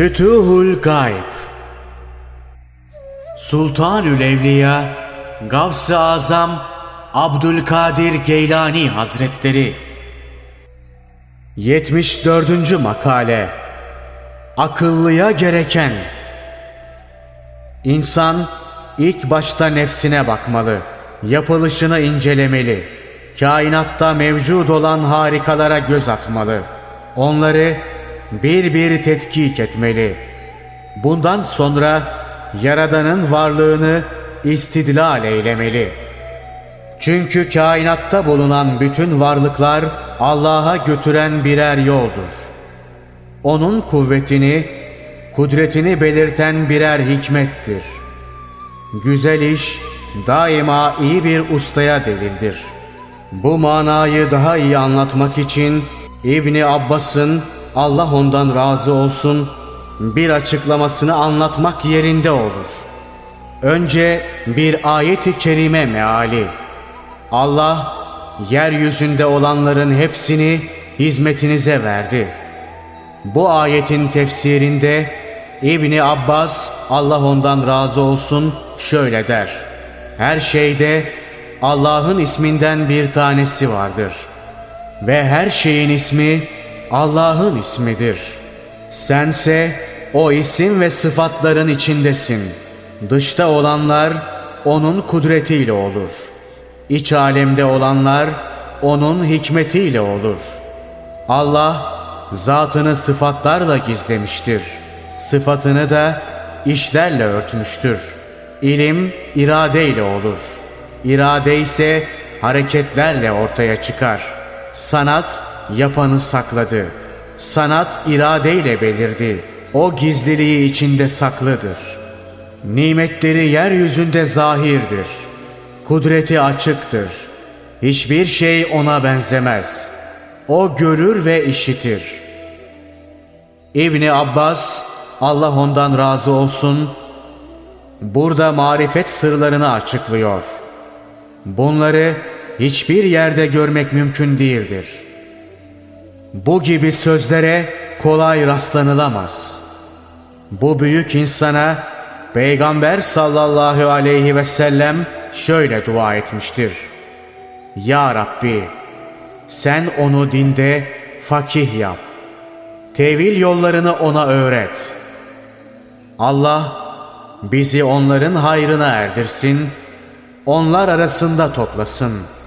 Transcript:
Fütuhul Gayb. Sultanül Evliya Gavs-ı Azam Abdülkadir Geylani Hazretleri. 74. Makale. Akıllıya gereken. İnsan ilk başta nefsine bakmalı, yapılışını incelemeli, kainatta mevcut olan harikalara göz atmalı, onları bir bir tetkik etmeli. Bundan sonra Yaradan'ın varlığını istidlal eylemeli. Çünkü kainatta bulunan bütün varlıklar Allah'a götüren birer yoldur. Onun kuvvetini, kudretini belirten birer hikmettir. Güzel iş daima iyi bir ustaya delildir. Bu manayı daha iyi anlatmak için İbni Abbas'ın Allah ondan razı olsun bir açıklamasını anlatmak yerinde olur. Önce bir ayeti kerime meali. Allah yeryüzünde olanların hepsini hizmetinize verdi. Bu ayetin tefsirinde İbni Abbas Allah ondan razı olsun şöyle der. Her şeyde Allah'ın isminden bir tanesi vardır. Ve her şeyin ismi Allah'ın ismidir. Sense o isim ve sıfatların içindesin. Dışta olanlar onun kudretiyle olur. İç alemde olanlar onun hikmetiyle olur. Allah zatını sıfatlarla gizlemiştir. Sıfatını da işlerle örtmüştür. İlim iradeyle olur. İrade ise hareketlerle ortaya çıkar. Sanat yapanı sakladı. Sanat iradeyle belirdi. O gizliliği içinde saklıdır. Nimetleri yeryüzünde zahirdir. Kudreti açıktır. Hiçbir şey ona benzemez. O görür ve işitir. İbni Abbas, Allah ondan razı olsun, burada marifet sırlarını açıklıyor. Bunları hiçbir yerde görmek mümkün değildir.'' Bu gibi sözlere kolay rastlanılamaz. Bu büyük insana Peygamber sallallahu aleyhi ve sellem şöyle dua etmiştir. Ya Rabbi sen onu dinde fakih yap. Tevil yollarını ona öğret. Allah bizi onların hayrına erdirsin, onlar arasında toplasın.''